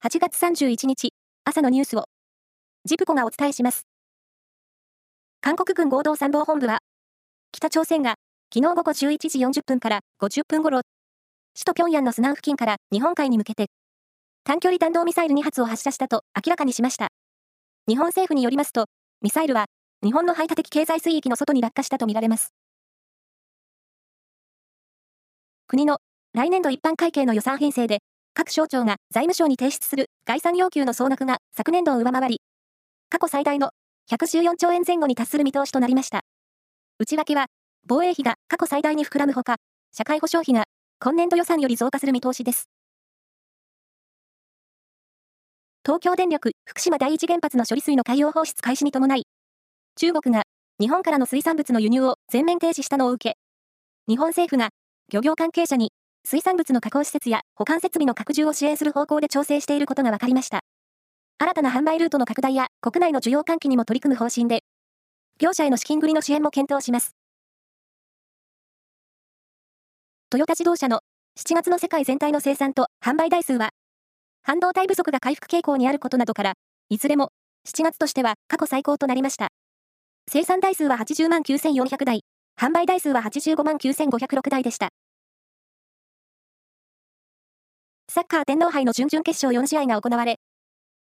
8月31日、朝のニュースを、ジプコがお伝えします。韓国軍合同参謀本部は、北朝鮮が、昨日午後11時40分から50分頃、首都平壌のスナン付近から日本海に向けて、短距離弾道ミサイル2発を発射したと明らかにしました。日本政府によりますと、ミサイルは、日本の排他的経済水域の外に落下したとみられます。国の来年度一般会計の予算編成で、各省庁が財務省に提出する概算要求の総額が昨年度を上回り、過去最大の114兆円前後に達する見通しとなりました。内訳は、防衛費が過去最大に膨らむほか、社会保障費が今年度予算より増加する見通しです。東京電力福島第一原発の処理水の海洋放出開始に伴い、中国が日本からの水産物の輸入を全面停止したのを受け、日本政府が漁業関係者に水産物の加工施設や保管設備の拡充を支援する方向で調整していることが分かりました。新たな販売ルートの拡大や国内の需要喚起にも取り組む方針で、業者への資金繰りの支援も検討します。トヨタ自動車の7月の世界全体の生産と販売台数は、半導体不足が回復傾向にあることなどから、いずれも7月としては過去最高となりました。生産台数は80万9400台、販売台数は85万9506台でした。サッカー天皇杯の準々決勝4試合が行われ、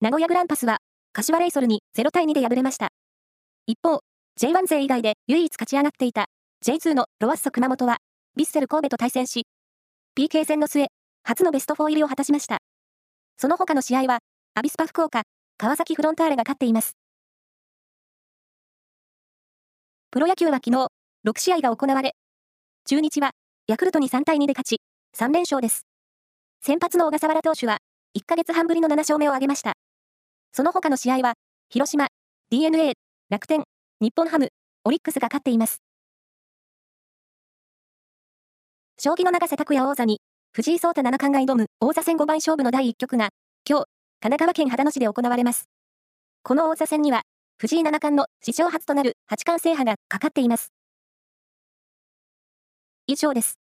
名古屋グランパスは、柏レイソルに0対2で敗れました。一方、J1 勢以外で唯一勝ち上がっていた J2 のロワッソ熊本は、ヴィッセル神戸と対戦し、PK 戦の末、初のベスト4入りを果たしました。その他の試合は、アビスパ福岡、川崎フロンターレが勝っています。プロ野球は昨日、6試合が行われ、中日は、ヤクルトに3対2で勝ち、3連勝です。先発の小笠原投手は、1ヶ月半ぶりの7勝目を挙げました。その他の試合は、広島、DNA、楽天、日本ハム、オリックスが勝っています。将棋の永瀬拓也王座に、藤井聡太七冠が挑む王座戦5番勝負の第1局が、今日、神奈川県秦野市で行われます。この王座戦には、藤井七冠の史上初となる八冠制覇がかかっています。以上です。